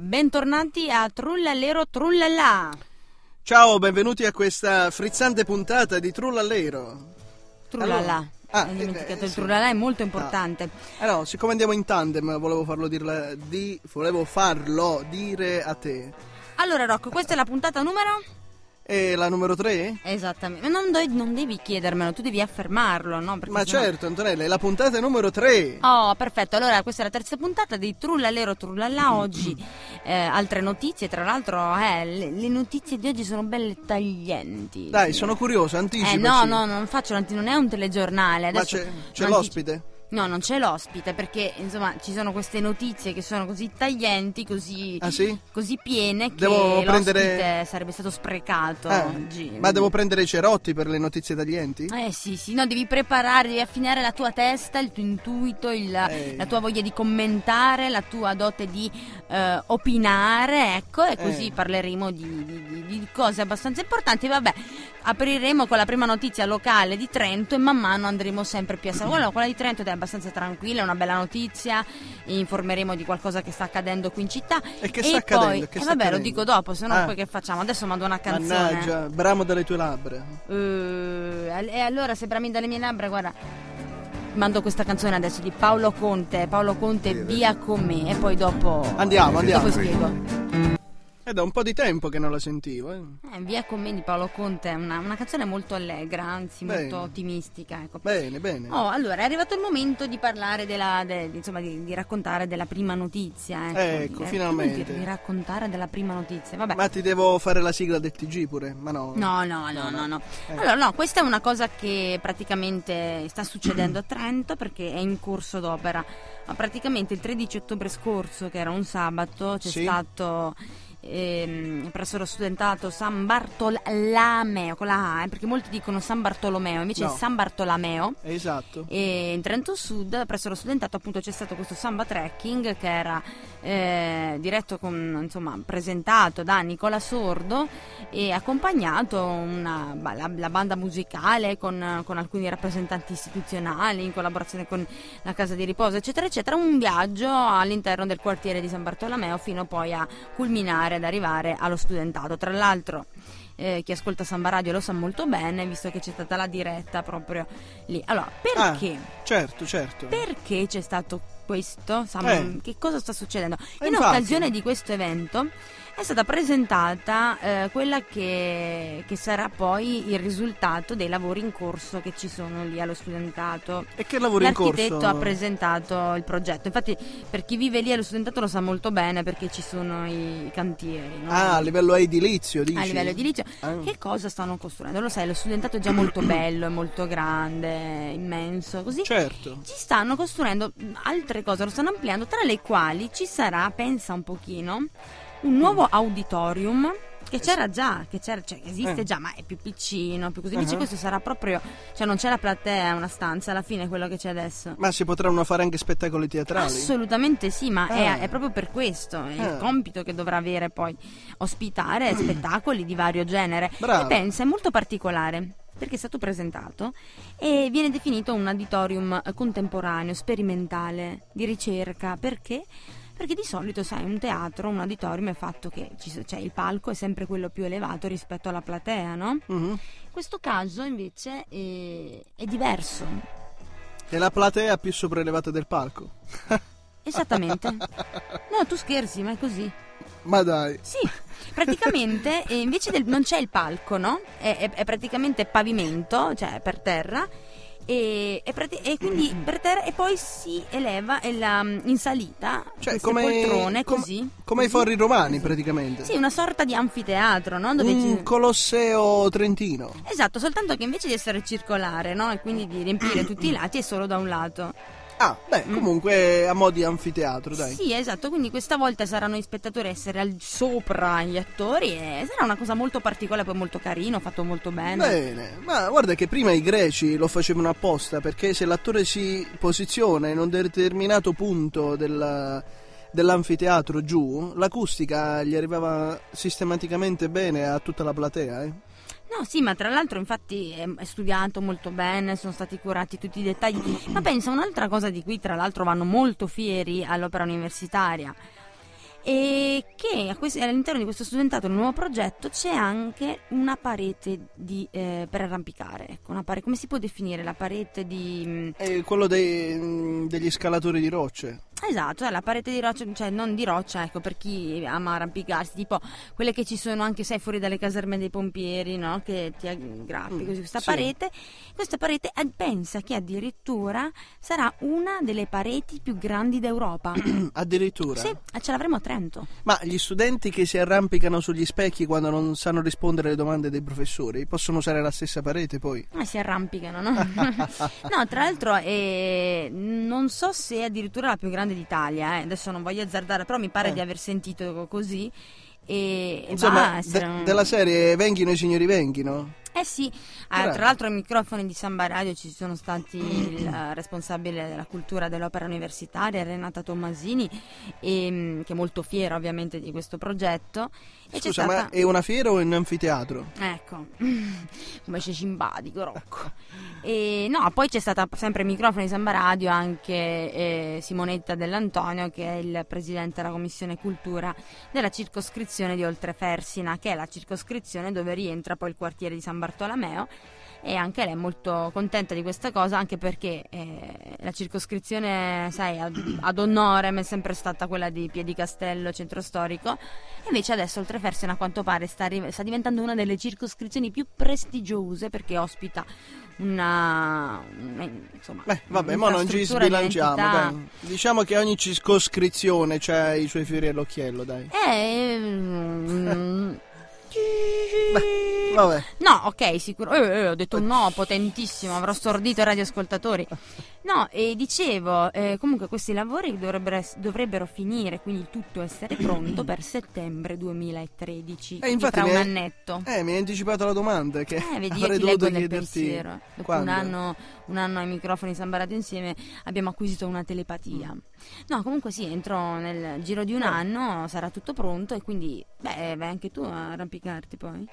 Bentornati a Trullalero Trullallà. Ciao, benvenuti a questa frizzante puntata di Trullallero. Trullallà. Allora- Ah, Hai eh, dimenticato eh, il sì. trullallà, è molto importante. Eh no, siccome andiamo in tandem, volevo farlo, dirla- di, volevo farlo dire a te. Allora Rocco, questa è la puntata numero? E la numero 3? Esattamente, non, do- non devi chiedermelo, tu devi affermarlo, no? Perché Ma sennò- certo, Antonella, è la puntata numero 3. Oh, perfetto. Allora, questa è la terza puntata di Trullalero Trullallà. Oggi eh, altre notizie. Tra l'altro, eh, le, le notizie di oggi sono belle taglienti. Dai, sono curioso, anticipaci. Eh no, no, non faccio, non è un telegiornale. Ma Adesso c'è, c'è non l'ospite? No, non c'è l'ospite perché insomma ci sono queste notizie che sono così taglienti, così, Ah sì? così piene che Devo prendere- sarebbe stato sprecato Ah, oggi. ma devo prendere i cerotti per le notizie taglienti? Eh sì, sì, no, devi preparare, devi affinare la tua testa, il tuo intuito, il- Eh. la tua voglia di commentare, la tua dote di eh, opinare, ecco, e così Eh. parleremo di, di- di- cose abbastanza importanti. Vabbè, apriremo con la prima notizia locale di Trento e man mano andremo sempre più a sapere. Quella, quella di Trento è abbastanza tranquilla, è una bella notizia, informeremo di qualcosa che sta accadendo qui in città. E che sta poi, accadendo? Che eh, sta vabbè, lo accadendo? dico dopo, se no Ah. poi che facciamo? Adesso mando una canzone. Mannaggia, bramo dalle tue labbra. Eh, e allora se brami dalle mie labbra, guarda, mando questa canzone adesso di Paolo Conte, Paolo Conte via con me e poi dopo Andiamo, andiamo. dopo spiego. È da un po' di tempo che non la sentivo. Eh. Eh, via con me di Paolo Conte è una, una canzone molto allegra, anzi Bene. molto ottimistica, ecco. Bene, bene. Oh, allora è arrivato il momento di parlare della, de- di- insomma, di, di raccontare della prima notizia. Ecco, Ecco, Di- finalmente. che vuol dire Di raccontare della prima notizia. Vabbè. Ma ti devo fare la sigla del TG pure? Ma no. No, no, no, no, no. Eh. Allora, no, questa è una cosa che praticamente sta succedendo a Trento perché è in corso d'opera. Ma praticamente il 13 ottobre scorso, che era un sabato, c'è Sì. stato ehm, presso lo studentato San Bartolomeo, con la A, eh, perché molti dicono San Bartolomeo, invece No. è San Bartolomeo. Esatto. E in Trento Sud, presso lo studentato, appunto c'è stato questo samba trekking che era eh, diretto con, insomma, presentato da Nicola Sordo e accompagnato una, la, la banda musicale con, con alcuni rappresentanti istituzionali in collaborazione con la casa di riposo, eccetera, eccetera. Un viaggio all'interno del quartiere di San Bartolomeo fino poi a culminare ad arrivare allo studentato. Tra l'altro. eh, chi ascolta Samba Radio lo sa molto bene, visto che c'è stata la diretta proprio lì. Allora, perché? Ah, certo, certo. Perché c'è stato questo? Sam- Eh. Che cosa sta succedendo? Eh, In infatti. occasione di questo evento è stata presentata eh, quella che, che sarà poi il risultato dei lavori in corso che ci sono lì allo studentato. E che lavoro in L'architetto corso? ha presentato il progetto. Infatti, per chi vive lì allo studentato lo sa molto bene perché ci sono i cantieri. no? Ah, a livello edilizio, dici? a livello edilizio. Ah. Che cosa stanno costruendo? Lo sai, lo studentato è già molto bello, è molto grande, immenso, così. Certo. Ci stanno costruendo altre cose, lo stanno ampliando, tra le quali ci sarà, pensa un pochino, un nuovo auditorium che c'era già, che, c'era, cioè, che esiste Eh. già, ma è più piccino, più così. Invece Ah. questo sarà proprio, cioè non c'è la platea, una stanza, alla fine è quello che c'è adesso. Ma si potranno fare anche spettacoli teatrali? Assolutamente sì, ma è, Ah. è proprio per questo, è il Ah. compito che dovrà avere poi ospitare spettacoli di vario genere. Bravo. E pensa, è molto particolare perché è stato presentato e viene definito un auditorium eh, contemporaneo, sperimentale, di ricerca. Perché? Perché di solito, sai, un teatro, un auditorium è fatto che cioè, il palco è sempre quello più elevato rispetto alla platea, no? Mhm. In questo caso invece è, è diverso. È la platea più sopraelevata del palco. Esattamente. No, tu scherzi, ma è così. Ma dai. Sì, praticamente eh, invece del, non c'è il palco, no? È, è- è praticamente pavimento, cioè per terra. E, e prati- e quindi per terra e poi si eleva e la- in salita Cioè, come, poltrone com- così come i fori romani, praticamente. sì una sorta di anfiteatro no? Dove Un ci- colosseo trentino. esatto soltanto che invece di essere circolare no? e quindi di riempire tutti i lati è solo da un lato Ah, beh, comunque a mo' di anfiteatro, dai. Mm. Sì, esatto, quindi questa volta saranno gli spettatori a essere al sopra gli attori e sarà una cosa molto particolare, poi molto carino, fatto molto bene. Bene, ma guarda che prima i greci lo facevano apposta perché se l'attore si posiziona in un determinato punto della- dell'anfiteatro giù, l'acustica gli arrivava sistematicamente bene a tutta la platea. Eh? No, sì, ma tra l'altro infatti è, studiato molto bene, sono stati curati tutti i dettagli. Ma pensa, un'altra cosa di cui tra l'altro vanno molto fieri all'opera universitaria e che all'interno di questo studentato, il nuovo progetto, c'è anche una parete di, eh, per arrampicare. Ecco, una pare- come si può definire la parete di... mm, È quello dei- mm, degli scalatori di rocce. Esatto, è la parete di roccia, cioè non di roccia, ecco, per chi ama arrampicarsi, tipo quelle che ci sono anche, sai, fuori dalle caserme dei pompieri, no? Che ti aggrappi Mm, così, questa sì. parete. Questa parete eh, pensa che addirittura sarà una delle pareti più grandi d'Europa. Addirittura. sì, e ce l'avremo a Trento. Ma gli studenti che si arrampicano sugli specchi quando non sanno rispondere alle domande dei professori possono usare la stessa parete poi? Ah, si arrampicano, no? no, tra l'altro eh, non so se addirittura la più grande d'Italia, eh. adesso non voglio azzardare, però mi pare Eh. di aver sentito così. E, Insomma, de- un- della serie Venghino i signori venghino. Eh sì, ah, tra l'altro ai microfoni di Samba Radio ci sono stati il eh, responsabile della cultura dell'opera universitaria, Renata Tommasini, e, mm, che è molto fiera ovviamente di questo progetto. E c'è Scusa, stata... ma è una fiera o un anfiteatro? Ecco, come c'è simpatico Rocco. E, no, poi c'è stata sempre ai microfoni di Samba Radio anche eh, Simonetta Dell'Antonio che è il presidente della commissione cultura della circoscrizione di Oltrefersina, che è la circoscrizione dove rientra poi il quartiere di San Bartolomeo. E anche lei è molto contenta di questa cosa, anche perché eh, la circoscrizione, sai, ad, ad onore è sempre stata quella di Piedicastello, centro storico, Invece adesso Oltrefersina a quanto pare sta, sta diventando una delle circoscrizioni più prestigiose perché ospita una, una- insomma, Beh, vabbè, ma non ci sbilanciamo, dai. Diciamo che ogni circoscrizione ha i suoi fiori all'occhiello, dai. Eh, mm, Beh, vabbè. No, ok, sicuro. eh, eh, ho detto no, potentissimo, avrò stordito i radioascoltatori. No, e dicevo, eh, comunque questi lavori dovrebbero, dovrebbero finire, quindi tutto essere pronto per settembre 2013, quindi infatti mi un hai- annetto. Eh, mi hai anticipato la domanda che Eh, vedi, avrei dovuto chiederti. Dopo un anno, un anno ai microfoni San Barato insieme abbiamo acquisito una telepatia. No, comunque sì, entro nel giro di un Eh. anno, sarà tutto pronto e quindi, beh, vai anche tu a arrampicarti poi.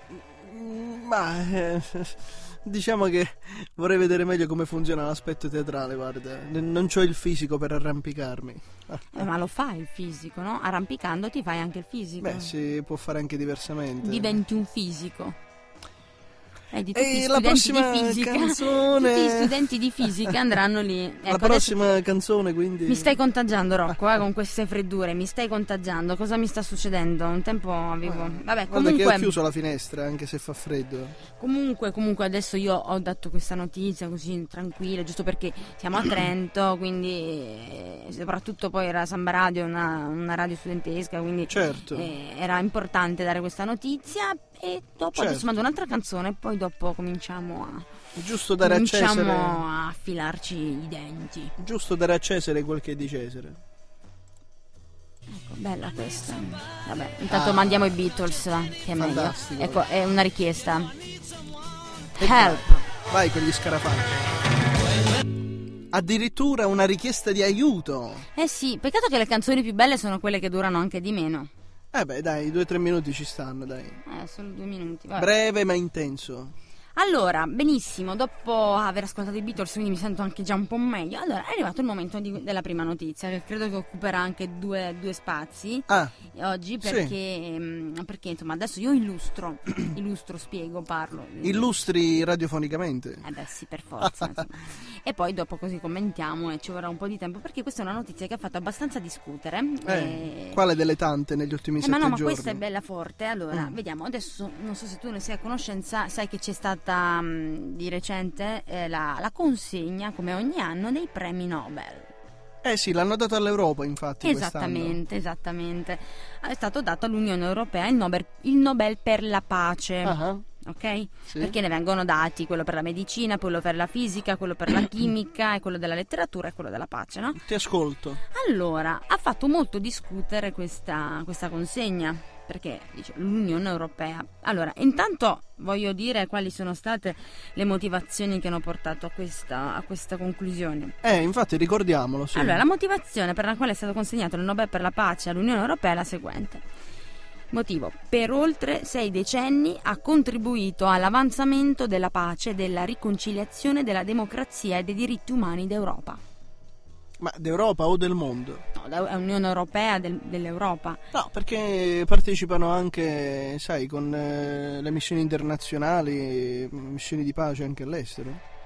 Mm, Ma eh, diciamo che vorrei vedere meglio come funziona l'aspetto teatrale, guarda. Non ho il fisico per arrampicarmi. Eh, ma lo fai il fisico, no? Arrampicandoti fai anche il fisico. Beh, si può fare anche diversamente. Diventi un fisico. Eh, di tutti E la prossima fisica. canzone- Tutti gli studenti di fisica andranno lì. Ecco, la prossima canzone, quindi. Mi stai contagiando Rocco eh, con queste freddure, mi stai contagiando, cosa mi sta succedendo? Un tempo avevo... Vabbè, Guarda che comunque, ho chiuso la finestra anche se fa freddo. comunque, comunque adesso io ho dato questa notizia così tranquilla, giusto perché siamo a Trento, quindi eh, soprattutto poi era Samba Radio, una, una radio studentesca, quindi Certo. eh, era importante dare questa notizia e dopo Certo. adesso mando un'altra canzone e poi dopo cominciamo a, giusto dare a Cesare. a affilarci i denti. Giusto dare a Cesare quel che è di Cesare. Ecco, bella questa. Vabbè, intanto mandiamo i Beatles, va, che è meglio. Ecco, è una richiesta. Help. Vai con gli scarafaggi. Addirittura una richiesta di aiuto. Eh sì, peccato che le canzoni più belle sono quelle che durano anche di meno. Eh beh, dai, due o tre minuti ci stanno, dai. Eh, solo due minuti. Vabbè. Breve ma intenso. Allora, benissimo, dopo aver ascoltato i Beatles, quindi mi sento anche già un po' meglio. Allora, è arrivato il momento di- della prima notizia, che credo che occuperà anche due, due spazi Ah, oggi, Sì. perché, mm, perché insomma adesso io illustro, illustro, spiego, parlo. illustri radiofonicamente. Eh beh sì, per forza. e poi dopo così commentiamo e ci vorrà un po' di tempo perché questa è una notizia che ha fatto abbastanza discutere. Eh, e- quale delle tante negli ultimi Eh, sette ma no, ma giorni? questa è bella forte. Allora, Mm. vediamo. Adesso non so se tu ne sei a conoscenza, sai che c'è stata mh, di recente eh, la, la consegna, come ogni anno, dei premi Nobel. Eh sì, l'hanno dato all'Europa, infatti, Esattamente, esattamente. È stato dato all'Unione Europea il Nobel, il Nobel per la pace. quest'anno. Ok? Sì. Perché ne vengono dati quello per la medicina, quello per la fisica, quello per la chimica, e quello della letteratura e quello della pace, no? Ti ascolto. Allora, ha fatto molto discutere questa, questa consegna, perché dice l'Unione Europea. Allora, intanto voglio dire quali sono state le motivazioni che hanno portato a questa, a questa conclusione. Eh, infatti, ricordiamolo, sì. Allora, la motivazione per la quale è stato consegnato il Nobel per la pace all'Unione Europea è la seguente. Motivo. Per oltre sei decenni ha contribuito all'avanzamento della pace, della riconciliazione, della democrazia e dei diritti umani d'Europa. Ma d'Europa o del mondo? No, è Unione Europea del, dell'Europa. No, perché partecipano anche, sai, con eh, le missioni internazionali, missioni di pace anche all'estero.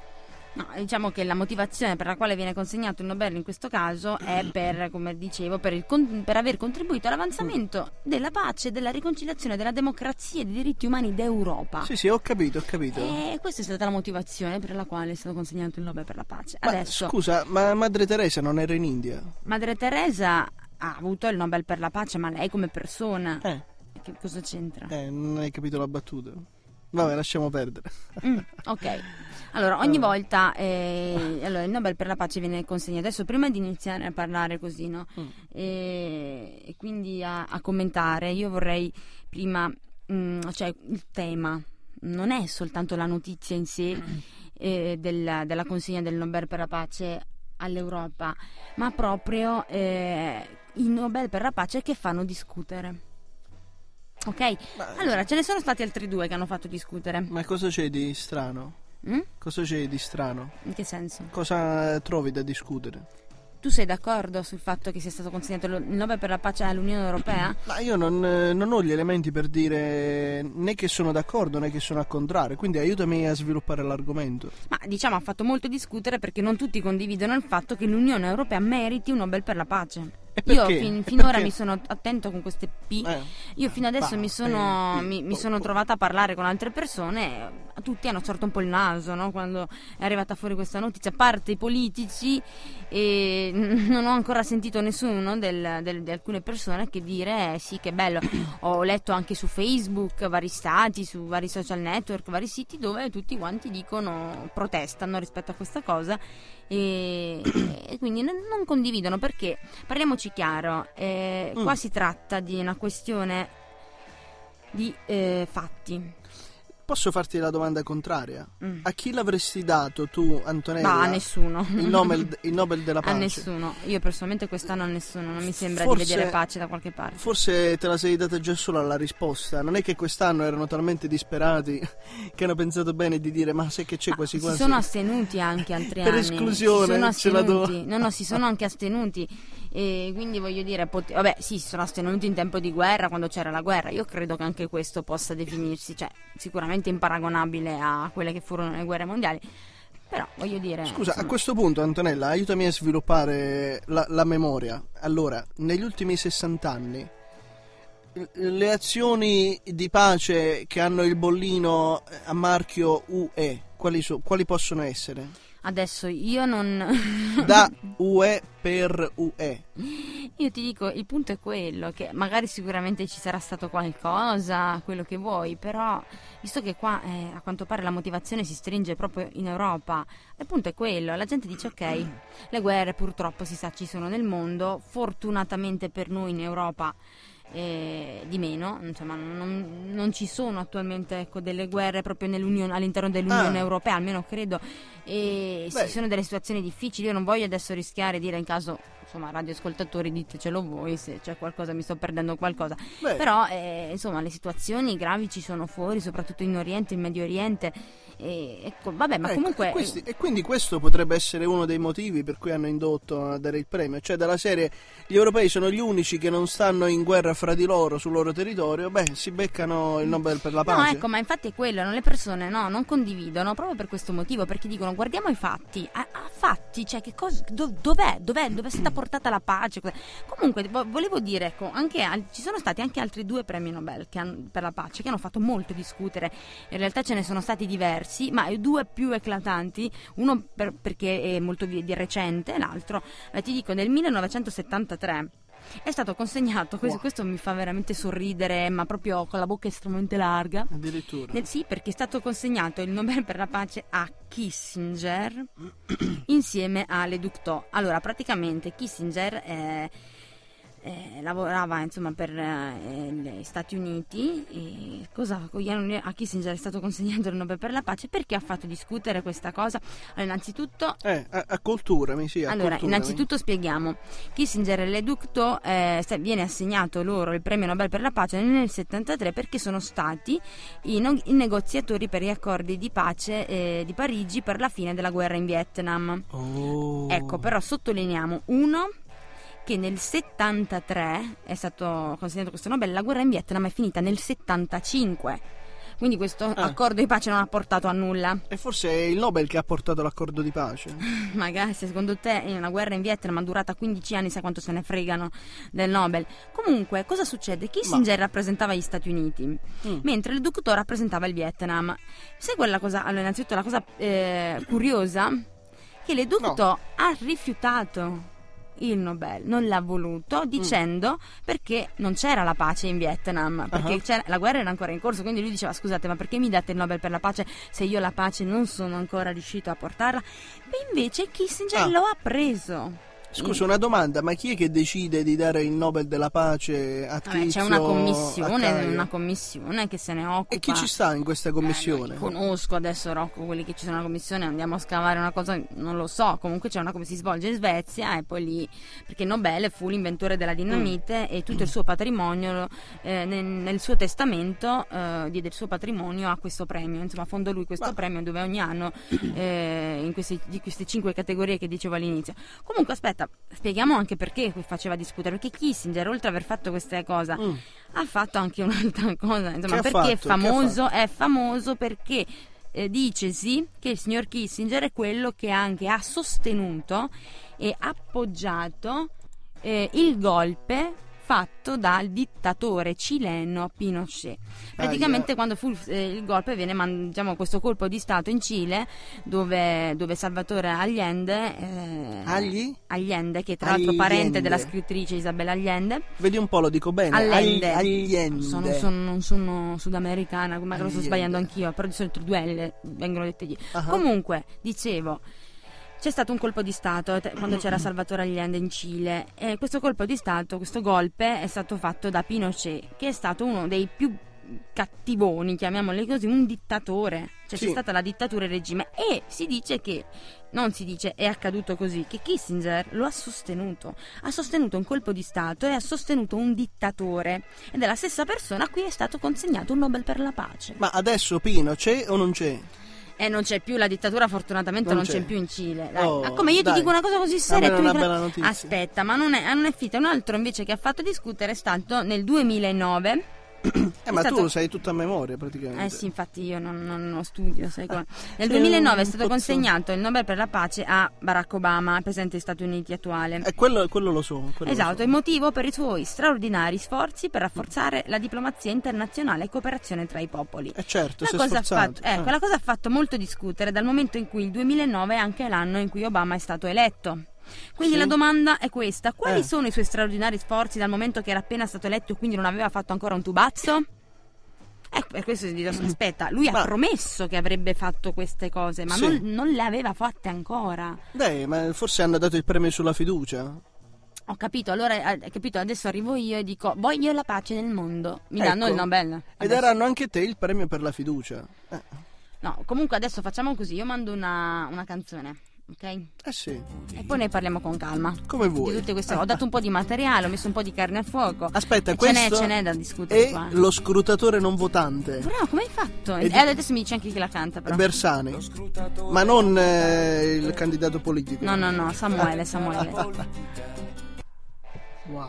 No, diciamo che la motivazione per la quale viene consegnato il Nobel in questo caso è per, come dicevo, per, il, per aver contribuito all'avanzamento della pace, della riconciliazione, della democrazia e dei diritti umani d'Europa. Sì, sì, ho capito, ho capito. E questa è stata la motivazione per la quale è stato consegnato il Nobel per la pace. Ma Adesso, scusa, ma Madre Teresa non era in India? Madre Teresa ha avuto il Nobel per la pace, ma lei come persona... Eh. Che cosa c'entra? Eh, non hai capito la battuta. Vabbè, lasciamo perdere. Mm, ok. Allora, ogni volta eh, allora, il Nobel per la pace viene consegnato. Adesso, prima di iniziare a parlare così, no? Mm. E, e, quindi a, a, commentare, io vorrei prima, mh, mm, cioè il tema non è soltanto la notizia in sé eh, del, della consegna del Nobel per la pace all'Europa, ma proprio eh, i Nobel per la pace che fanno discutere. Ok? Ma... Allora, ce ne sono stati altri due che hanno fatto discutere. Ma cosa c'è di strano? Mm? Cosa c'è di strano? In che senso? Cosa trovi da discutere? Tu sei d'accordo sul fatto che sia stato consegnato il Nobel per la pace all'Unione Europea? Ma io non, non, ho gli elementi per dire né che sono d'accordo né che sono al contrario, quindi aiutami a sviluppare l'argomento. Ma diciamo ha fatto molto discutere perché non tutti condividono il fatto che l'Unione Europea meriti un Nobel per la pace. Io fin, finora mi sono attento con queste P. Eh. Io fino adesso bah, mi, sono, eh, mi, mi sono trovata a parlare con altre persone. Tutti hanno sorto un po' il naso no? quando è arrivata fuori questa notizia. A parte i politici, e non ho ancora sentito nessuno del, del, di alcune persone che dire eh, sì, che bello. ho letto anche su Facebook vari stati, su vari social network, vari siti dove tutti quanti dicono, protestano rispetto a questa cosa e, e quindi non, condividono perché parliamoci chiaro eh, mm. qua si tratta di una questione di eh, fatti Posso farti la domanda contraria? Mm. A chi l'avresti dato tu, Antonella? Ma a nessuno. Il Nobel, il Nobel, della pace? A nessuno. Io personalmente quest'anno a nessuno. Non mi sembra forse, di vedere pace da qualche parte. Forse te la sei data già solo alla risposta. Non è che quest'anno erano talmente disperati che hanno pensato bene di dire ma sai che c'è ma quasi quasi. Si sono astenuti anche altri per anni. Per esclusione. Si sono astenuti. No, no, si sono anche astenuti. E quindi voglio dire, pot- vabbè, sì, si sono astenuti in tempo di guerra, quando c'era la guerra. Io credo che anche questo possa definirsi, cioè, sicuramente imparagonabile a quelle che furono le guerre mondiali. Però voglio dire. Scusa, insomma... a questo punto, Antonella, aiutami a sviluppare la, la memoria. Allora, negli ultimi 60 anni, le azioni di pace che hanno il bollino a marchio UE, quali, so, quali possono essere? Adesso io non... da UE per UE. Io ti dico, il punto è quello, che magari sicuramente ci sarà stato qualcosa, quello che vuoi, però visto che qua eh, a quanto pare la motivazione si stringe proprio in Europa, il punto è quello, la gente dice ok, le guerre purtroppo si sa ci sono nel mondo, fortunatamente per noi in Europa eh, di meno, insomma non, non, ci sono attualmente ecco, delle guerre proprio all'interno dell'Unione ah. Europea, almeno credo, e ci sono delle situazioni difficili, io non voglio adesso rischiare di dire in caso insomma radioascoltatori ditecelo voi se c'è qualcosa mi sto perdendo qualcosa. Beh. però eh, insomma le situazioni gravi ci sono fuori soprattutto in Oriente in Medio Oriente. E, ecco, vabbè, ma ecco, comunque... E, questi, e, quindi questo potrebbe essere uno dei motivi per cui hanno indotto a dare il premio, cioè dalla serie gli europei sono gli unici che non stanno in guerra fra di loro sul loro territorio, beh, si beccano il Nobel per la pace. No, ecco, ma infatti è quello, le persone no, non condividono proprio per questo motivo, perché dicono guardiamo i fatti, a, a fatti, cioè che cosa, do, dov'è, dov'è, dove è stata portata la pace? Comunque, volevo dire, ecco, anche, ci sono stati anche altri due premi Nobel hanno, per la pace che hanno fatto molto discutere, in realtà ce ne sono stati diversi ma due più eclatanti, uno per, perché è molto di, di recente, l'altro, eh, ti dico, nel 1973 è stato consegnato, questo, wow. questo, mi fa veramente sorridere, ma proprio con la bocca estremamente larga. Addirittura. Nel, sì, perché è stato consegnato il Nobel per la pace a Kissinger insieme a Le Ductot. Allora, praticamente Kissinger è eh, lavorava insomma per eh, gli Stati Uniti e cosa, a Kissinger è stato consegnato il Nobel per la pace perché ha fatto discutere questa cosa? Allora innanzitutto eh, a, a culturami sì allora innanzitutto spieghiamo. Kissinger e Leducto eh, viene assegnato loro il premio Nobel per la pace nel 1973 perché sono stati i, no, i, negoziatori per gli accordi di pace eh, di Parigi per la fine della guerra in Vietnam. Oh. ecco però sottolineiamo uno che nel 73 è stato consegnato questo Nobel, la guerra in Vietnam è finita nel 75. Quindi questo Ah. accordo di pace non ha portato a nulla. E forse è il Nobel che ha portato l'accordo di pace. Magari se secondo te una guerra in Vietnam durata 15 anni, sai quanto se ne fregano del Nobel. Comunque, cosa succede? Kissinger rappresentava gli Stati Uniti, Mm. mentre il Ducto rappresentava il Vietnam. Sai quella cosa? Allora, innanzitutto la cosa eh, curiosa che le Ducto ha rifiutato il Nobel, non l'ha voluto dicendo perché non c'era la pace in Vietnam, perché c'era- la guerra era ancora in corso, quindi lui diceva scusate ma perché mi date il Nobel per la pace se io la pace non sono ancora riuscito a portarla? E invece Kissinger Ah. lo ha preso. Scusa, una domanda, ma chi è che decide di dare il Nobel della pace a Vabbè, Tizio, c'è una commissione, una commissione che se ne occupa. E chi ci sta in questa commissione? Eh, conosco adesso Rocco quelli che ci sono nella commissione, andiamo a scavare una cosa, non lo so, comunque c'è una come si svolge in Svezia e poi lì, perché Nobel fu l'inventore della dinamite e tutto il suo patrimonio, eh, nel, nel suo testamento eh, diede il suo patrimonio a questo premio, insomma fondò lui questo Ma- premio dove ogni anno eh, in queste, di queste cinque categorie che dicevo all'inizio. Comunque aspetta, spieghiamo anche perché faceva discutere, perché Kissinger oltre ad aver fatto queste cose Mm. ha fatto anche un'altra cosa, insomma, perché è fatto? Famoso, è famoso perché eh, dicesi che il signor Kissinger è quello che anche ha sostenuto e appoggiato eh, il golpe fatto dal dittatore cileno Pinochet. Praticamente Aia. quando fu eh, il golpe venne man- diciamo, questo colpo di stato in Cile dove, dove Salvatore Allende eh, Agli? Allende, che tra l'altro parente della scrittrice Isabella Allende Vedi un po', lo dico bene. Allende. Allende. Sono, sono- non sono sudamericana, come lo sto sbagliando anch'io, però di solito due L vengono dette lì. Ah. Comunque, dicevo, c'è stato un colpo di Stato te- quando c'era Salvatore Allende in Cile e questo colpo di Stato, questo golpe è stato fatto da Pinochet, che è stato uno dei più cattivoni, chiamiamoli così, un dittatore. Cioè Sì. c'è stata la dittatura e il regime e si dice che non si dice è accaduto così, che Kissinger lo ha sostenuto. Ha sostenuto un colpo di Stato e ha sostenuto un dittatore. Ed è la stessa persona a cui è stato consegnato un Nobel per la pace. Ma adesso Pino c'è o non c'è? E non c'è più la dittatura, fortunatamente Non non, c'è. c'è. più in Cile. Oh, Ma come io dai. ti dico una cosa così seria, tu mi una bella notizia. Aspetta, ma non è, non è finita. Un altro invece che ha fatto discutere è stato nel 2009. Eh, ma È tu stato- lo sai tutto a memoria praticamente. Eh sì, infatti io non, non ho studio, sai come. Nel Sei 2009 è stato consegnato il Nobel per la pace a Barack Obama, presidente degli Stati Uniti attuale. Eh, quello, quello lo so. quello lo Esatto, so. il motivo per i suoi straordinari sforzi per rafforzare la diplomazia internazionale e cooperazione tra i popoli. Eh certo, La è cosa, fatto, ecco, Eh. la cosa ha fatto molto discutere dal momento in cui il 2009 è anche l'anno in cui Obama è stato eletto. Quindi Sì. la domanda è questa: quali Eh. sono i suoi straordinari sforzi dal momento che era appena stato eletto e quindi non aveva fatto ancora un tubazzo? Ecco, per questo si dice, aspetta, lui Ma- ha promesso che avrebbe fatto queste cose, ma Sì. non, non le aveva fatte ancora. Dai, ma forse hanno dato il premio sulla fiducia? Ho capito, allora hai capito, adesso arrivo io e dico voglio la pace nel mondo. Mi Ecco. danno il Nobel. E Adesso- daranno anche te il premio per la fiducia. Eh, No, comunque adesso facciamo così, io mando una, una canzone, ok? eh sì, E poi ne parliamo con calma. come Di vuoi. tutte queste Ho dato un po' di materiale, ho messo un po' di carne al fuoco. Aspetta, E ce n'è, questo ce n'è da discutere è qua. lo scrutatore non votante. Bravo, come hai fatto? E E di- adesso mi dici anche chi la canta, però. Bersani, ma non eh, il candidato politico. No, no, no, Samuele, Samuele. Wow,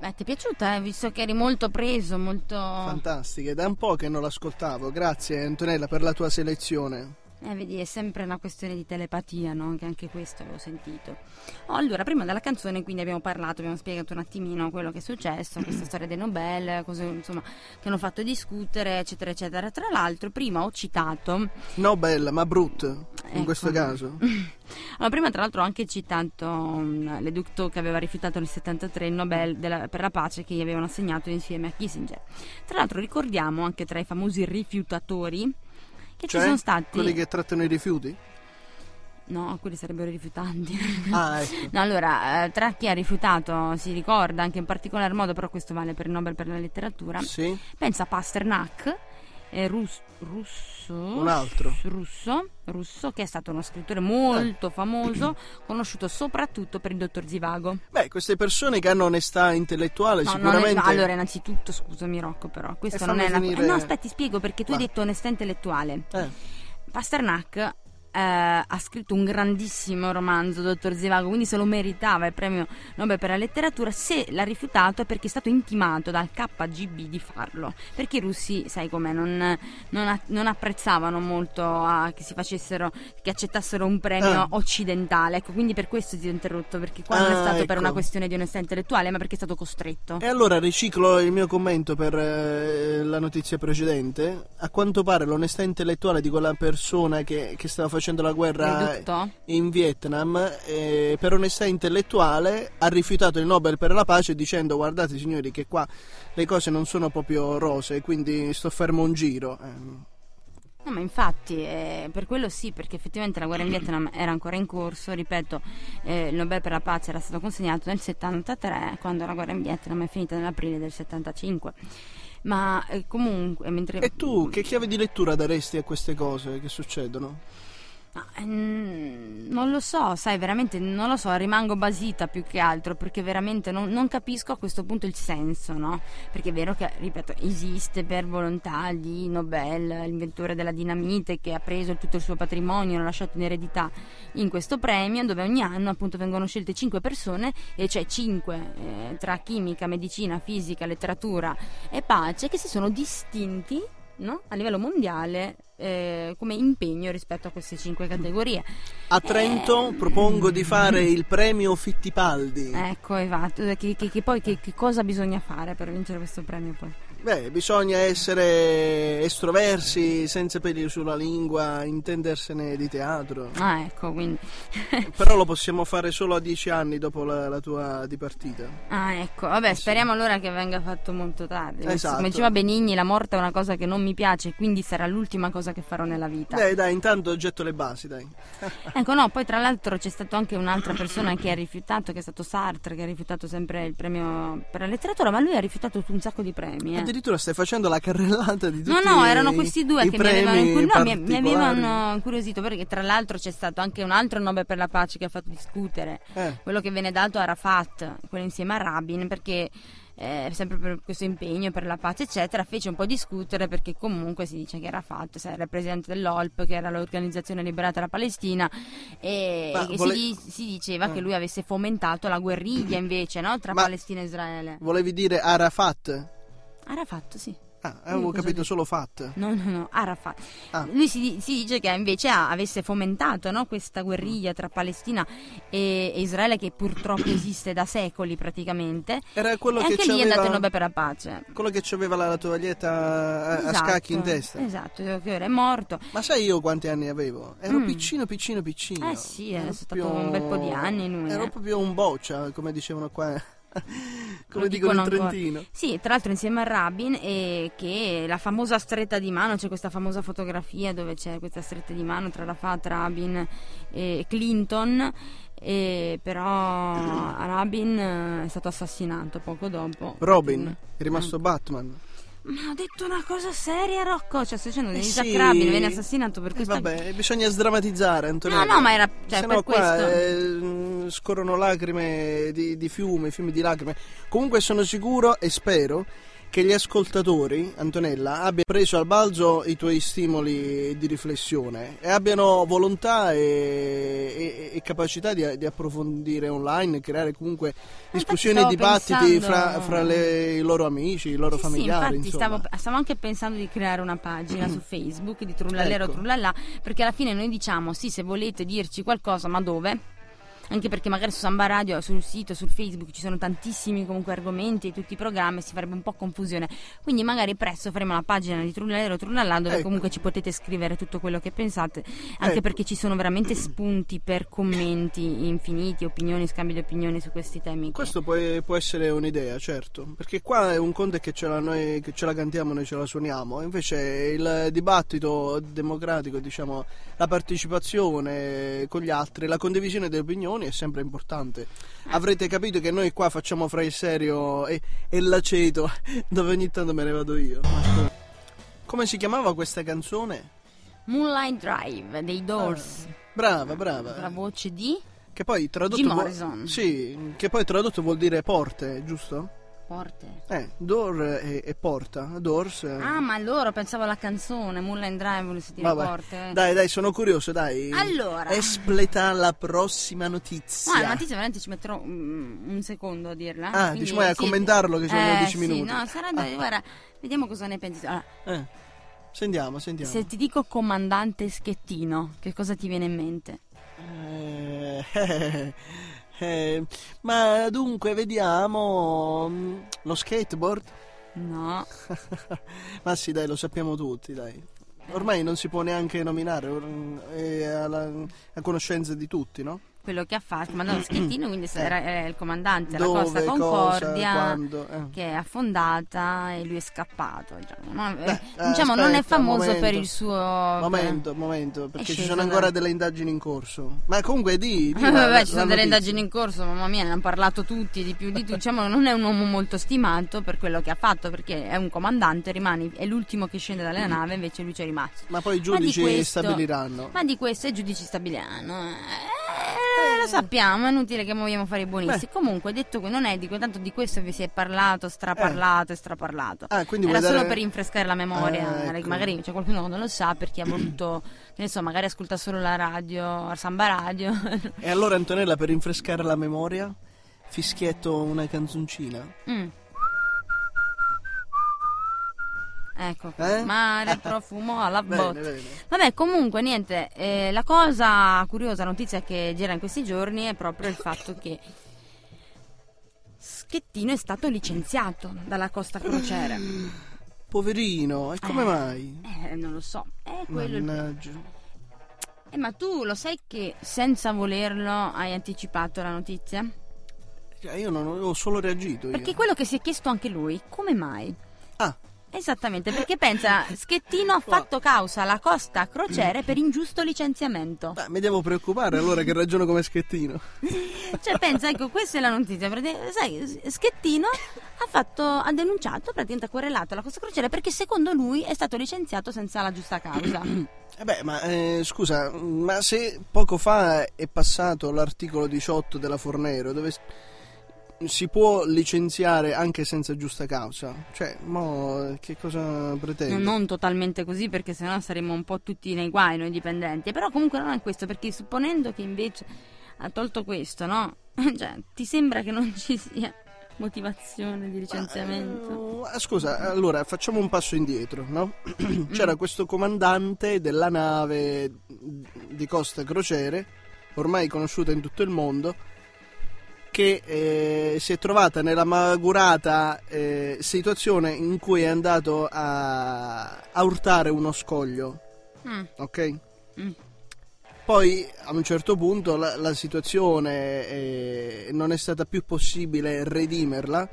Beh, ti è piaciuta, eh? Visto che eri molto preso, molto... fantastica. È da un po' che non l'ascoltavo. Grazie Antonella per la tua selezione. Eh, vedi, è sempre una questione di telepatia, no? Che anche questo avevo sentito. Oh, allora, prima della canzone, quindi abbiamo parlato, abbiamo spiegato un attimino quello che è successo, questa storia dei Nobel, cose insomma che hanno fatto discutere, eccetera, eccetera. Tra l'altro, prima ho citato. No, bella, ma brutta in Ecco. questo caso. Allora, prima, tra l'altro, ho anche citato um, l'Educto che aveva rifiutato nel 73 il Nobel della- per la pace che gli avevano assegnato insieme a Kissinger. Tra l'altro, ricordiamo anche tra i famosi rifiutatori che Cioè, ci sono stati. quelli che trattano i rifiuti? No, quelli sarebbero rifiutanti. Ah, ecco. No, allora, eh, tra chi ha rifiutato si ricorda anche in particolar modo, però questo vale per il Nobel per la letteratura, Sì, pensa a Pasternak, eh, rus- russo, Un altro. russo, russo, che è stato uno scrittore Eh. molto famoso, conosciuto soprattutto per il dottor Zivago. Beh, queste persone che hanno onestà intellettuale No, sicuramente... no, allora, innanzitutto, scusami Rocco, però, questo E non è una... finire- eh, no, aspetta, ti spiego perché tu hai Va. detto onestà intellettuale. Eh, Pasternak eh, ha scritto un grandissimo romanzo, Dottor Zivago, quindi se lo meritava il premio Nobel per la letteratura. Se l'ha rifiutato è perché è stato intimato dal KGB di farlo, perché i russi, sai com'è, non, non, non apprezzavano molto a, che si facessero, che accettassero un premio ah. occidentale. Ecco, quindi per questo ti ho interrotto, perché qua ah, non è stato ecco. per una questione di onestà intellettuale, ma perché è stato costretto. E allora riciclo il mio commento per eh, la notizia precedente. A quanto pare l'onestà intellettuale di quella persona che, che stava facendo la guerra in Vietnam, eh, per onestà intellettuale ha rifiutato il Nobel per la pace dicendo guardate signori che qua le cose non sono proprio rose, quindi sto fermo un giro. Eh. No, ma infatti, eh, per quello sì, perché effettivamente la guerra in Vietnam era ancora in corso, ripeto, eh, il Nobel per la pace era stato consegnato nel 73, quando la guerra in Vietnam è finita nell'aprile del 75. Ma eh, comunque, mentre... E tu che chiave di lettura daresti a queste cose che succedono? Mm, non lo so, sai, veramente non lo so, rimango basita più che altro perché veramente non, non, capisco a questo punto il senso, no? Perché è vero che, ripeto, esiste per volontà di Nobel, l'inventore della dinamite che ha preso tutto il suo patrimonio e l'ha lasciato in eredità in questo premio dove ogni anno appunto vengono scelte 5 persone e cioè 5 eh, tra chimica, medicina, fisica, letteratura e pace che si sono distinti no? a livello mondiale eh, come impegno rispetto a queste cinque categorie. A Trento eh, propongo di fare il premio Fittipaldi. Ecco, esatto. Che, che, che poi che, che, cosa bisogna fare per vincere questo premio poi? Beh, bisogna essere estroversi, senza peli sulla lingua, intendersene di teatro. Ah, ecco, quindi. Però lo possiamo fare solo a dieci anni dopo la, la tua dipartita. Ah, ecco. Vabbè, eh, speriamo sì. allora che venga fatto molto tardi. Esatto. Come diceva Benigni, la morte è una cosa che non mi piace, quindi sarà l'ultima cosa che farò nella vita. Dai, dai, intanto getto le basi, dai. ecco, no, poi tra l'altro c'è stata anche un'altra persona che ha rifiutato, che è stato Sartre, che ha rifiutato sempre il premio per la letteratura, ma lui ha rifiutato un sacco di premi. Eh addirittura stai facendo la carrellata di tutti No, no, erano questi due che mi avevano, incur- no, mi, mi avevano, incuriosito perché tra l'altro c'è stato anche un altro Nobel per la pace che ha fatto discutere, eh. quello che viene dato a Rafat, quello insieme a Rabin, perché eh, sempre per questo impegno per la pace eccetera fece un po' discutere perché comunque si dice che era fatto sai, era il presidente dell'OLP che era l'organizzazione liberata della Palestina e, e vole... si, si, diceva ah. che lui avesse fomentato la guerriglia invece no? tra Ma Palestina e Israele volevi dire Arafat? Arafat, sì. Ah, avevo capito solo Fat. No, no, no, Arafat. Ah. Lui si, si, dice che invece ha, avesse fomentato no, questa guerriglia tra Palestina e, e, Israele che purtroppo esiste da secoli praticamente. Era quello e che anche lì è andato il Nobel per la pace. Quello che aveva la tovaglietta a, esatto, a, scacchi in testa. Esatto, che ora è morto. Ma sai io quanti anni avevo? Ero mm. piccino, piccino, piccino. Eh sì, è stato un bel po' di anni lui. Ero eh. proprio un boccia, come dicevano qua come dicono in Trentino. Ancora. Sì, tra l'altro insieme a Rabin e che la famosa stretta di mano, c'è questa famosa fotografia dove c'è questa stretta di mano tra Rafat, Rabin e Clinton. E però Rabin è stato assassinato poco dopo. Robin, è rimasto Batman. Ma ho detto una cosa seria, Rocco. Cioè, sto dicendo che eh Isaac sì. Viene assassinato per questo. Eh vabbè, bisogna sdrammatizzare, Antonio. No, no, ma era. Cioè, Se no, qua eh, scorrono lacrime di, di fiume, fiumi di lacrime. Comunque, sono sicuro e spero che gli ascoltatori, Antonella, abbiano preso al balzo i tuoi stimoli di riflessione e abbiano volontà e, e, e capacità di, di, approfondire online, creare comunque discussioni e dibattiti pensando... fra, fra le, i loro amici, i loro sì, familiari. Sì, stavo, stavo, anche pensando di creare una pagina su Facebook di Trullallero ecco. Trullallà, perché alla fine noi diciamo sì, se volete dirci qualcosa, ma dove? Anche perché magari su Samba Radio, sul sito, sul Facebook ci sono tantissimi comunque argomenti e tutti i programmi, si farebbe un po' confusione. Quindi magari presto faremo la pagina di Trullallero Trullallà dove ecco. comunque ci potete scrivere tutto quello che pensate, anche ecco. perché ci sono veramente spunti per commenti infiniti, opinioni, scambi di opinioni su questi temi. Questo può, può, essere un'idea, certo, perché qua è un conto che ce la, noi che ce la cantiamo, noi ce la suoniamo, invece il dibattito democratico, diciamo, la partecipazione con gli altri, la condivisione delle opinioni opinioni è sempre importante. Avrete capito che noi qua facciamo fra il serio e, e l'aceto, dove ogni tanto me ne vado io. Come si chiamava questa canzone? Moonlight Drive dei Doors. Ah, brava, brava. La voce di che poi tradotto Jim Morrison. Vo- sì, che poi tradotto vuol dire porte, giusto? Porte. Eh, door e, e porta. Doors. eh. Ah, ma loro pensavo alla canzone Moulin Drive, volessi dire Vabbè. porte. Dai, dai, sono curioso, dai. Allora. Espleta la prossima notizia. No, la notizia veramente ci metterò mm, un secondo a dirla. Ah, quindi dici, vai a commentarlo che sono eh, 11 sì, minuti. No, sarà da- guarda, vediamo cosa ne pensi. Allora, Eh, Sentiamo, sentiamo. se ti dico comandante Schettino, che cosa ti viene in mente? Eh, eh, ma dunque, vediamo. mm, Lo skateboard? No. ma sì, dai, lo sappiamo tutti, dai. Ormai non si può neanche nominare, or- è alla- a conoscenza di tutti, no? Quello che ha fatto, comandante Schettino, quindi Eh. era, era il comandante della Costa cosa, Concordia. quando, eh. Che è affondata e lui è scappato. Diciamo, no? Beh, Eh, diciamo, non è aspetta, famoso momento. per il suo. Momento, momento, perché ci sono da- ancora delle indagini in corso. Ma comunque di... di Vabbè, la ci sono notizia. delle indagini in corso, mamma mia, ne hanno parlato tutti, di più di tutti. Diciamo, non è un uomo molto stimato per quello che ha fatto, perché è un comandante, rimane, è l'ultimo che scende dalle nave, invece lui ci è rimasto. Ma poi i Ma di giudici questo- stabiliranno. Ma di questo i giudici stabiliranno. Eh, lo sappiamo, è inutile che vogliamo fare i buonisti. Beh. Comunque, detto che non è di tanto di questo vi si è parlato, straparlato e straparlato. Ah, Era solo dare- per rinfrescare la memoria. Ah, ecco. Magari c'è qualcuno che non lo sa perché ha voluto, ne so, magari ascolta solo la radio, la Samba Radio. E allora Antonella, per rinfrescare la memoria, fischietto una canzoncina. Mm. Ecco, Eh? mare, profumo alla botte. bene. Vabbè, comunque, niente, eh, la cosa curiosa, notizia che gira in questi giorni è proprio il fatto che Schettino è stato licenziato dalla Costa Crociere. Poverino, e come Eh. mai? Eh, non lo so, è quello il... Mannaggia. Eh, ma tu lo sai che senza volerlo hai anticipato la notizia? Cioè, Io non ho solo reagito. Io. Perché quello che si è chiesto anche lui, come mai? Ah, Esattamente, perché pensa, Schettino ha fatto causa alla Costa Crociere per ingiusto licenziamento. beh, mi devo preoccupare allora che ragiono come schettino. Cioè, pensa, ecco, questa è la notizia. Sai, Schettino ha, fatto, ha denunciato, praticamente ha querelato la Costa Crociere perché secondo lui è stato licenziato senza la giusta causa. Eh beh, ma eh, scusa, ma se poco fa è passato l'articolo 18 della Fornero dove si può licenziare anche senza giusta causa, cioè, mo che cosa pretende? Non, totalmente così perché sennò saremmo un po' tutti nei guai noi dipendenti. Però comunque non è questo perché supponendo che invece ha tolto questo, no? Cioè, ti sembra che non ci sia motivazione di licenziamento? Eh, scusa, allora facciamo un passo indietro, no? C'era questo comandante della nave di Costa Crociere, ormai conosciuta in tutto il mondo, che eh, si è trovata nella malagurata eh, situazione in cui è andato a, a urtare uno scoglio, Mm, ok? mm. Poi a un certo punto la, la situazione eh, non è stata più possibile redimerla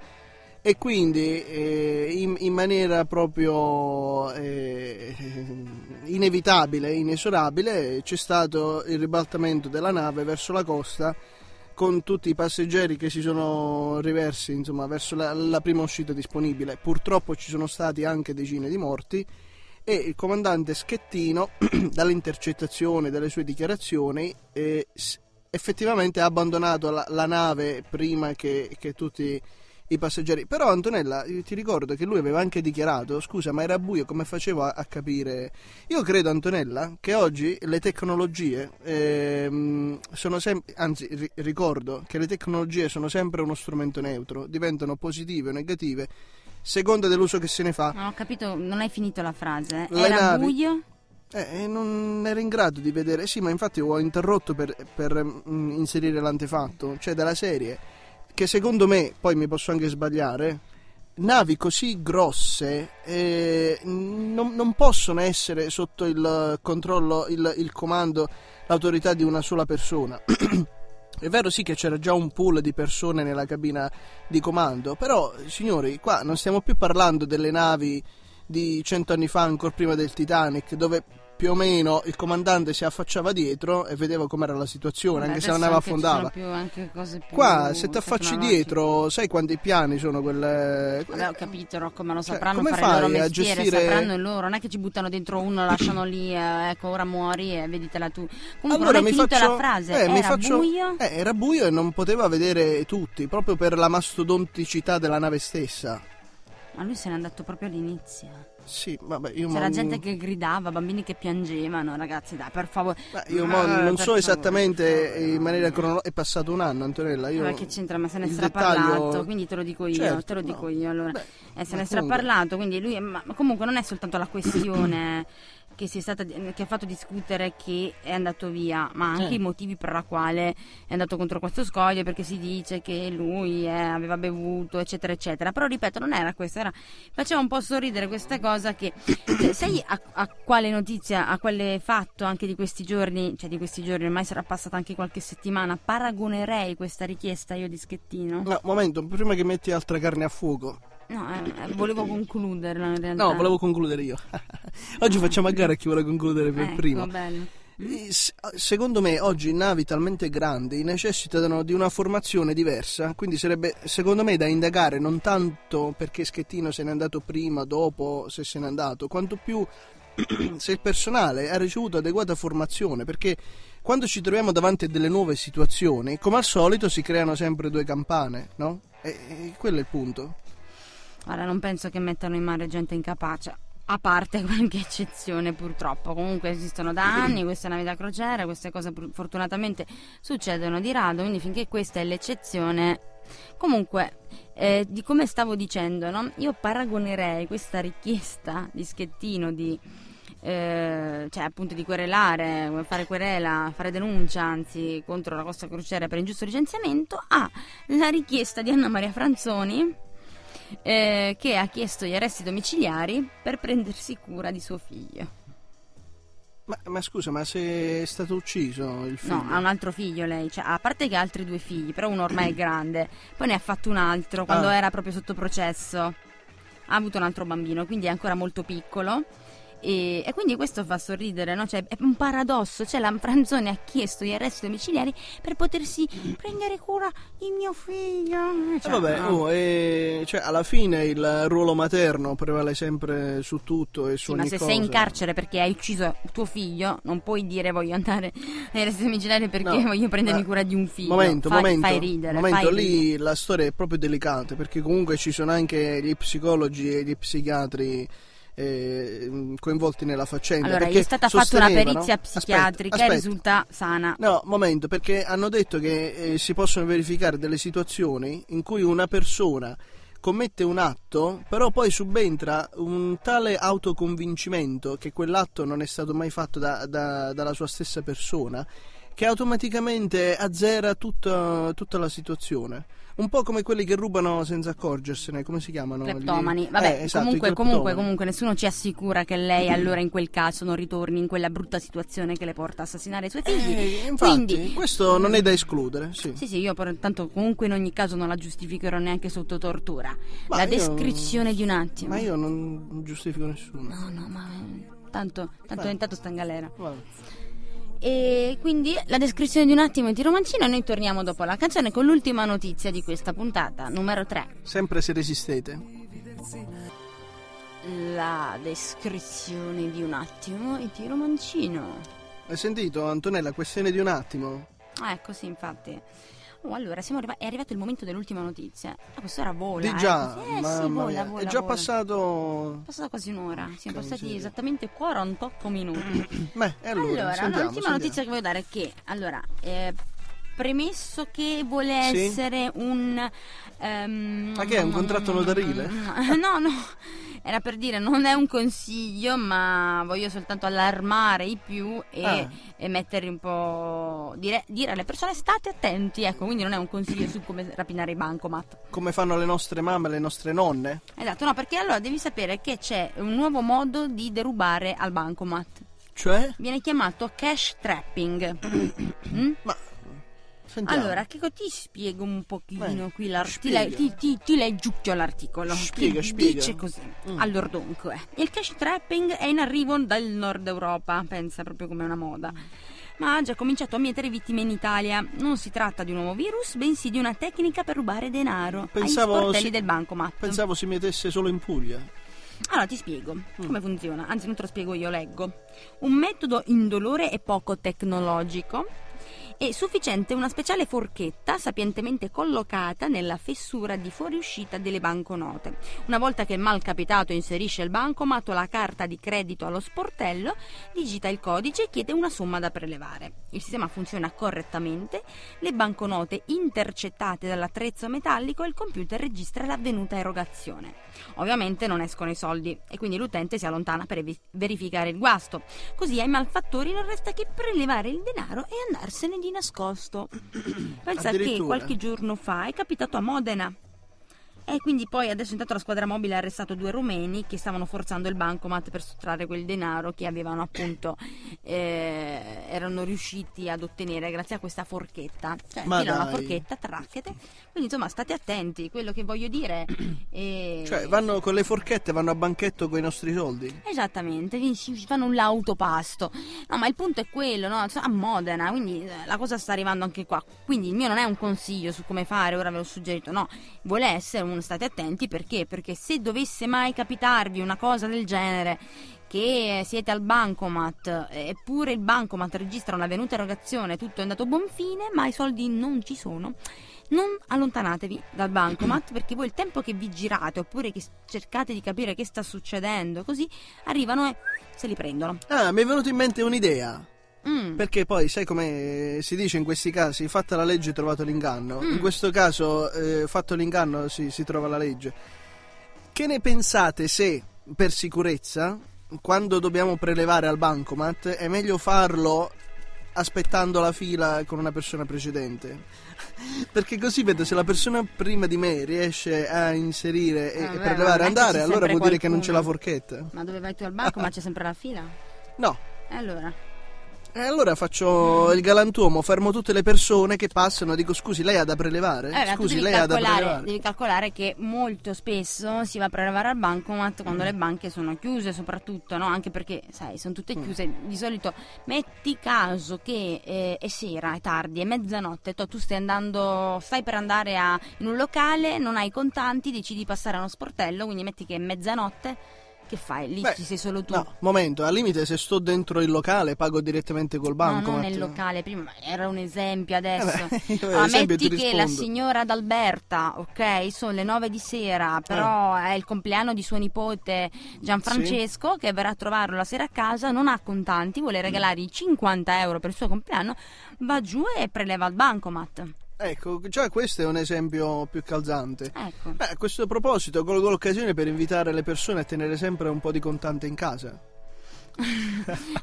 e quindi eh, in, in maniera proprio eh, inevitabile, inesorabile, c'è stato il ribaltamento della nave verso la costa con tutti i passeggeri che si sono riversi insomma, verso la, la prima uscita disponibile. Purtroppo ci sono stati anche decine di morti e il comandante Schettino, dall'intercettazione delle sue dichiarazioni, eh, effettivamente ha abbandonato la, la nave prima che, che tutti i passeggeri. Però Antonella, io ti ricordo che lui aveva anche dichiarato, scusa, ma era buio, come facevo a, a capire? Io credo, Antonella, che oggi le tecnologie ehm, sono sempre, anzi ri- ricordo che le tecnologie sono sempre uno strumento neutro, diventano positive o negative, seconda dell'uso che se ne fa. Non ho capito, non hai finito la frase. Le Era navi- buio? Eh, non ero in grado di vedere. Sì, ma infatti ho interrotto per, per, mm, inserire l'antefatto, cioè della serie. Che secondo me, poi mi posso anche sbagliare, navi così grosse eh, non, non possono essere sotto il controllo, il, il comando, l'autorità di una sola persona. È vero sì che c'era già un pool di persone nella cabina di comando, però signori, qua non stiamo più parlando delle navi di cento anni fa, ancora prima del Titanic, dove più o meno il comandante si affacciava dietro e vedeva com'era la situazione, Vabbè, anche se ci sono affondava. più anche cose più Qua se ti affacci dietro, sai quanti piani sono quelle. Vabbè, ho capito, Rocco, ma lo Cioè, sapranno come fare il loro mestiere, gestire- sapranno loro, non è che ci buttano dentro uno, lasciano lì, eh, ecco, ora muori e veditela tu. Comunque Allora non mi finito faccio, la frase, eh, mi era faccio- buio. eh, era buio e non poteva vedere tutti, proprio per la mastodonticità della nave stessa. Ma lui se n'è andato proprio all'inizio. Sì, vabbè, io C'era gente che gridava, bambini che piangevano, ragazzi, dai, per favore. Ma io Ah, non so favore, esattamente in maniera cronologica, è passato un anno Antonella, io... Ma che c'entra? Ma se ne sarà dettaglio- parlato, quindi te lo dico io, Certo, te lo dico no. io allora. Beh, Eh, se ne sarà comunque- parlato, quindi lui, ma, ma comunque non è soltanto la questione che, si è stata, che ha fatto discutere che è andato via, ma anche Eh. i motivi per la quale è andato contro questo scoglio, perché si dice che lui eh, aveva bevuto, eccetera, eccetera. Però ripeto, non era questo, era, faceva un po' sorridere questa cosa che, cioè, sai a, a quale notizia, a quale fatto anche di questi giorni, cioè di questi giorni, ormai sarà passata anche qualche settimana, paragonerei questa richiesta io di Schettino? No, momento, prima che metti altra carne a fuoco. No, eh, eh, volevo concluderla in realtà. No, volevo concludere io. Oggi facciamo a gara chi vuole concludere per Ecco, primo. bello. Eh, s- Secondo me oggi navi talmente grandi necessitano di una formazione diversa, quindi sarebbe secondo me da indagare non tanto perché Schettino se n'è andato prima, dopo, se se n'è andato, quanto più se il personale ha ricevuto adeguata formazione, perché quando ci troviamo davanti a delle nuove situazioni, come al solito si creano sempre due campane, no? E, e quello è il punto. Ora non penso che mettano in mare gente incapace. A parte qualche eccezione purtroppo, comunque esistono da anni queste navi da crociera, queste cose fortunatamente succedono di rado, quindi finché questa è l'eccezione, comunque eh, di come stavo dicendo, no? io paragonerei questa richiesta di Schettino di eh, cioè appunto di querelare, fare querela, fare denuncia anzi contro la Costa Crociera per ingiusto licenziamento alla richiesta di Anna Maria Franzoni eh, che ha chiesto gli arresti domiciliari per prendersi cura di suo figlio. Ma, ma scusa, ma se è stato ucciso il figlio? No, ha un altro figlio lei, cioè, a parte che ha altri due figli, però uno ormai è grande, poi ne ha fatto un altro quando Ah. era proprio sotto processo. Ha avuto un altro bambino, quindi è ancora molto piccolo. E, e quindi questo fa sorridere, no? Cioè, è un paradosso. Cioè, la Franzoni ha chiesto gli arresti domiciliari per potersi prendere cura di mio figlio. Eh, Cioè, vabbè, no. oh, e- cioè, alla fine il ruolo materno prevale sempre su tutto e su Sì, ma ogni se cosa. sei in carcere perché hai ucciso tuo figlio, non puoi dire voglio andare ai arresti domiciliari perché No, voglio prendermi ma- cura di un figlio. Momento, fai, momento, fai ridere. momento fai lì ridere. la storia è proprio delicata perché comunque ci sono anche gli psicologi e gli psichiatri eh, coinvolti nella faccenda. Allora, gli è stata fatta una perizia Aspetta, psichiatrica e aspetta. risulta sana. No, momento, perché hanno detto che eh, si possono verificare delle situazioni in cui una persona commette un atto, però poi subentra un tale autoconvincimento che quell'atto non è stato mai fatto da- da- dalla sua stessa persona, che automaticamente azzera tutta, tutta la situazione. Un po' come quelli che rubano senza accorgersene, come si chiamano? Gli- Cleptomani. Vabbè, Eh, esatto, comunque, cleptomani. comunque, comunque, nessuno ci assicura che lei allora in quel caso non ritorni in quella brutta situazione che le porta a assassinare i suoi figli. Eh, infatti, Quindi, questo non è da escludere, sì. Sì, sì, io per, tanto comunque in ogni caso non la giustificherò neanche sotto tortura. Ma la io- descrizione di un attimo. Ma io non giustifico nessuno. No, no, ma tanto, tanto intanto sta in galera. Vabbè. E quindi la descrizione di un attimo in tiro mancino e noi torniamo dopo la canzone con l'ultima notizia di questa puntata, numero 3. Sempre se resistete. La descrizione di un attimo in tiro mancino. Hai sentito Antonella, questione di un attimo? Ah, ecco sì, infatti. Oh, allora, siamo arriva- è arrivato il momento dell'ultima notizia. Ah, questo era vola. Di già, eh. Eh, sì, vola, vola, è già vola. passato... È passata quasi un'ora. Siamo Che passati esattamente 48 minuti. Beh, allora, Allora, sentiamo, l'ultima sentiamo. notizia che voglio dare è che, allora, eh, premesso che vuole Sì? essere un... ehm, Ma che è, un contratto notarile? No, no, era per dire, non è un consiglio, ma voglio soltanto allarmare i più e, Ah. e mettere un po'... Dire, dire alle persone state attenti, ecco, quindi non è un consiglio su come rapinare i bancomat. Come fanno le nostre mamme, le nostre nonne? Esatto, no, perché allora devi sapere che c'è un nuovo modo di derubare al bancomat. Cioè? Viene chiamato cash trapping. Mm? Ma Sentiamo. Allora, che ti spiego un pochino Beh, qui l'art- ti, ti, ti, ti leggiucchio l'articolo. Spiega, spiega. Dice così. Mm. Allora, dunque, il cash trapping è in arrivo dal nord Europa, pensa proprio come una moda. Ma ha già cominciato a mietere vittime in Italia. Non si tratta di un nuovo virus, bensì di una tecnica per rubare denaro Pensavo ai sportelli si- del bancomat. Pensavo si mettesse solo in Puglia. Allora ti spiego come funziona, anzi non te lo spiego io, leggo. Un metodo indolore e poco tecnologico. È sufficiente una speciale forchetta sapientemente collocata nella fessura di fuoriuscita delle banconote. Una volta che il malcapitato inserisce il bancomat o la carta di credito allo sportello, digita il codice e chiede una somma da prelevare. Il sistema funziona correttamente, le banconote intercettate dall'attrezzo metallico e il computer registra l'avvenuta erogazione. Ovviamente non escono i soldi e quindi l'utente si allontana per verificare il guasto. Così ai malfattori non resta che prelevare il denaro e andarsene di nascosto. Pensa che qualche giorno fa è capitato a Modena. E quindi poi adesso intanto la squadra mobile ha arrestato due rumeni che stavano forzando il bancomat per sottrarre quel denaro che avevano appunto eh, erano riusciti ad ottenere grazie a questa forchetta. Cioè, Ma dai. forchetta, tracchete. Quindi insomma state attenti, quello che voglio dire è... Cioè, vanno con le forchette, vanno a banchetto con i nostri soldi. Esattamente, si fanno un lautopasto. No, ma il punto è quello, no? A Modena, quindi eh, la cosa sta arrivando anche qua. Quindi il mio non è un consiglio su come fare, ora ve l'ho suggerito, no. Vuole essere un state attenti perché? Perché se dovesse mai capitarvi una cosa del genere che siete al bancomat eh, eppure il bancomat registra un'avvenuta erogazione, tutto è andato a buon fine, ma i soldi non ci sono. Non allontanatevi dal bancomat perché voi il tempo che vi girate oppure che cercate di capire che sta succedendo, così arrivano e se li prendono. Ah, mi è venuta in mente un'idea. Mm. Perché poi, sai come si dice in questi casi, fatta la legge trovato l'inganno. Mm. In questo caso, eh, fatto l'inganno, si, si trova la legge. Che ne pensate se, per sicurezza, quando dobbiamo prelevare al bancomat, è meglio farlo aspettando la fila con una persona precedente? Perché così vedo se la persona prima di me riesce a inserire e, Vabbè, e prelevare e andare, allora vuol dire che non c'è la qualcuno. forchetta. Ma dove vai tu al bancomat c'è sempre la fila? No. E allora? E allora faccio il galantuomo, fermo tutte le persone che passano, dico scusi, lei ha da prelevare? Eh, ma tu scusi, lei ha da prelevare. devi calcolare che molto spesso si va a prelevare al bancomat quando le banche sono chiuse, soprattutto, no? Anche perché, sai, sono tutte Mm. chiuse. Di solito metti caso che eh, è sera, è tardi, è mezzanotte, tu stai andando, stai per andare a- in un locale, non hai contanti, decidi di passare a uno sportello, quindi metti che è mezzanotte, che fai? Lì Beh, ci sei solo tu. No, momento, al limite se sto dentro il locale pago direttamente col banco. No, non nel locale, prima ma era un esempio adesso. Eh beh, io Allora, esempio metti ti che la signora d'Alberta, ok, sono le 9 di sera, però Eh. è il compleanno di suo nipote Gianfrancesco che verrà a trovarlo la sera a casa, non ha contanti, vuole regalargli 50 euro per il suo compleanno, va giù e preleva al bancomat. Ecco, già questo è un esempio più calzante. Ecco. Beh, a questo proposito colgo l'occasione per invitare le persone a tenere sempre un po' di contante in casa.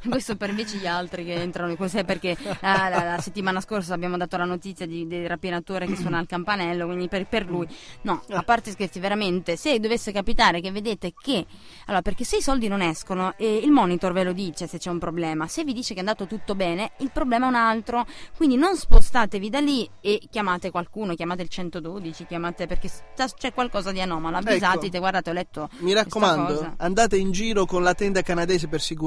Questo per invece gli altri che entrano in cos'è perché la, la- la settimana scorsa abbiamo dato la notizia di- del rapinatore che suona il campanello, quindi per, per lui. No, a parte scherzi, veramente, se dovesse capitare che vedete che... Allora, perché se i soldi non escono, eh, il monitor ve lo dice se c'è un problema. Se vi dice che è andato tutto bene, il problema è un altro. Quindi non spostatevi da lì e chiamate qualcuno, chiamate il 112, chiamate perché sta- c'è qualcosa di anomalo. Avvisate, Ecco. guardate, ho letto... Mi raccomando, cosa." andate in giro con la tenda canadese per sicurezza,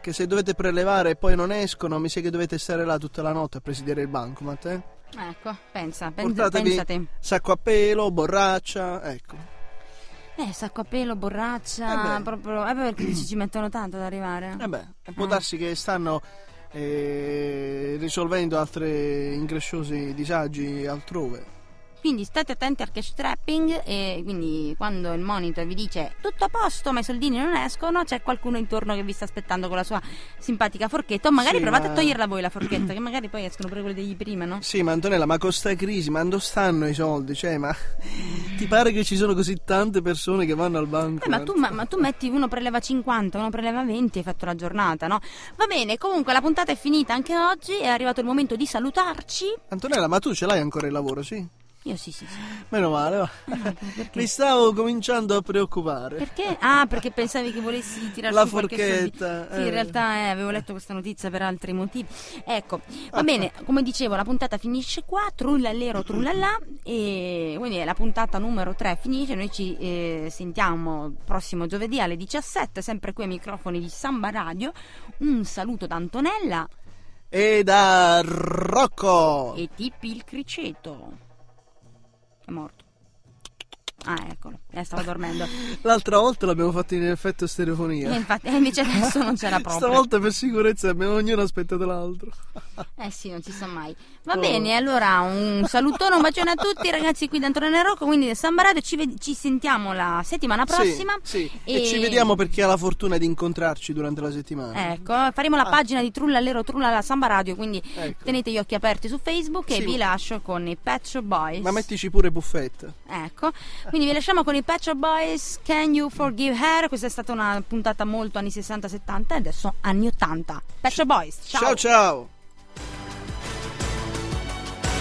che se dovete prelevare e poi non escono, mi sa che dovete stare là tutta la notte a presidiare il bancomat, eh? Ecco, pensa, pensa, pensate. sacco a pelo, borraccia, ecco. Eh, sacco a pelo, borraccia, Eh beh. proprio... Eh, perché dici ci mettono tanto ad arrivare? Eh beh, può Ah. darsi che stanno eh, risolvendo altri incresciosi disagi altrove. Quindi state attenti al cash trapping e quindi quando il monitor vi dice tutto a posto ma i soldini non escono, c'è qualcuno intorno che vi sta aspettando con la sua simpatica forchetta o magari Sì, provate ma- a toglierla voi la forchetta che magari poi escono pure quelli degli prima, no? Sì, ma Antonella, ma con sta crisi, ma dove stanno i soldi? Cioè, ma ti pare che ci sono così tante persone che vanno al banco? Eh, ma, tu, ma- ma tu metti uno preleva 50, uno preleva 20 e hai fatto la giornata, no? Va bene, comunque la puntata è finita anche oggi, è arrivato il momento di salutarci. Antonella, ma tu ce l'hai ancora il lavoro, sì? Io sì, sì, sì. Meno male? Mi stavo cominciando a preoccupare. Perché? Ah, perché pensavi che volessi tirare La forchetta, Sì, eh. in realtà eh, avevo letto questa notizia per altri motivi. Ecco, Ah. va bene, come dicevo, la puntata finisce qua, trullallero trullallà, e quindi la puntata numero 3 finisce, noi ci eh, sentiamo prossimo giovedì alle 17, sempre qui ai microfoni di Samba Radio. Un saluto da Antonella E da Rocco. e Tippi il criceto. È morto. Ah, eccolo, eh, stava dormendo. L'altra volta l'abbiamo fatto in effetto E stereofonia. infatti, eh, invece adesso non c'era proprio. Stavolta per sicurezza abbiamo ognuno aspettato l'altro. Eh sì, non si sa mai. Va Oh. bene, allora un salutone, un bacione a tutti ragazzi qui da Antonio Rocco, quindi Samba Radio ci, ved- ci sentiamo la settimana prossima. Sì, sì. E... ci vediamo per chi ha la fortuna di incontrarci durante la settimana. Ecco, faremo la pagina di Trullallero Trullala Samba Radio, quindi Ecco. tenete gli occhi aperti su Facebook e Sì. vi lascio con i Pet Shop Boys. Ma mettici pure buffetta. Ecco, quindi vi lasciamo con i Pet Shop Boys, Can You Forgive Her? Questa è stata una puntata molto anni 60-70 e adesso anni 80. Pet Shop Boys, ciao. ciao.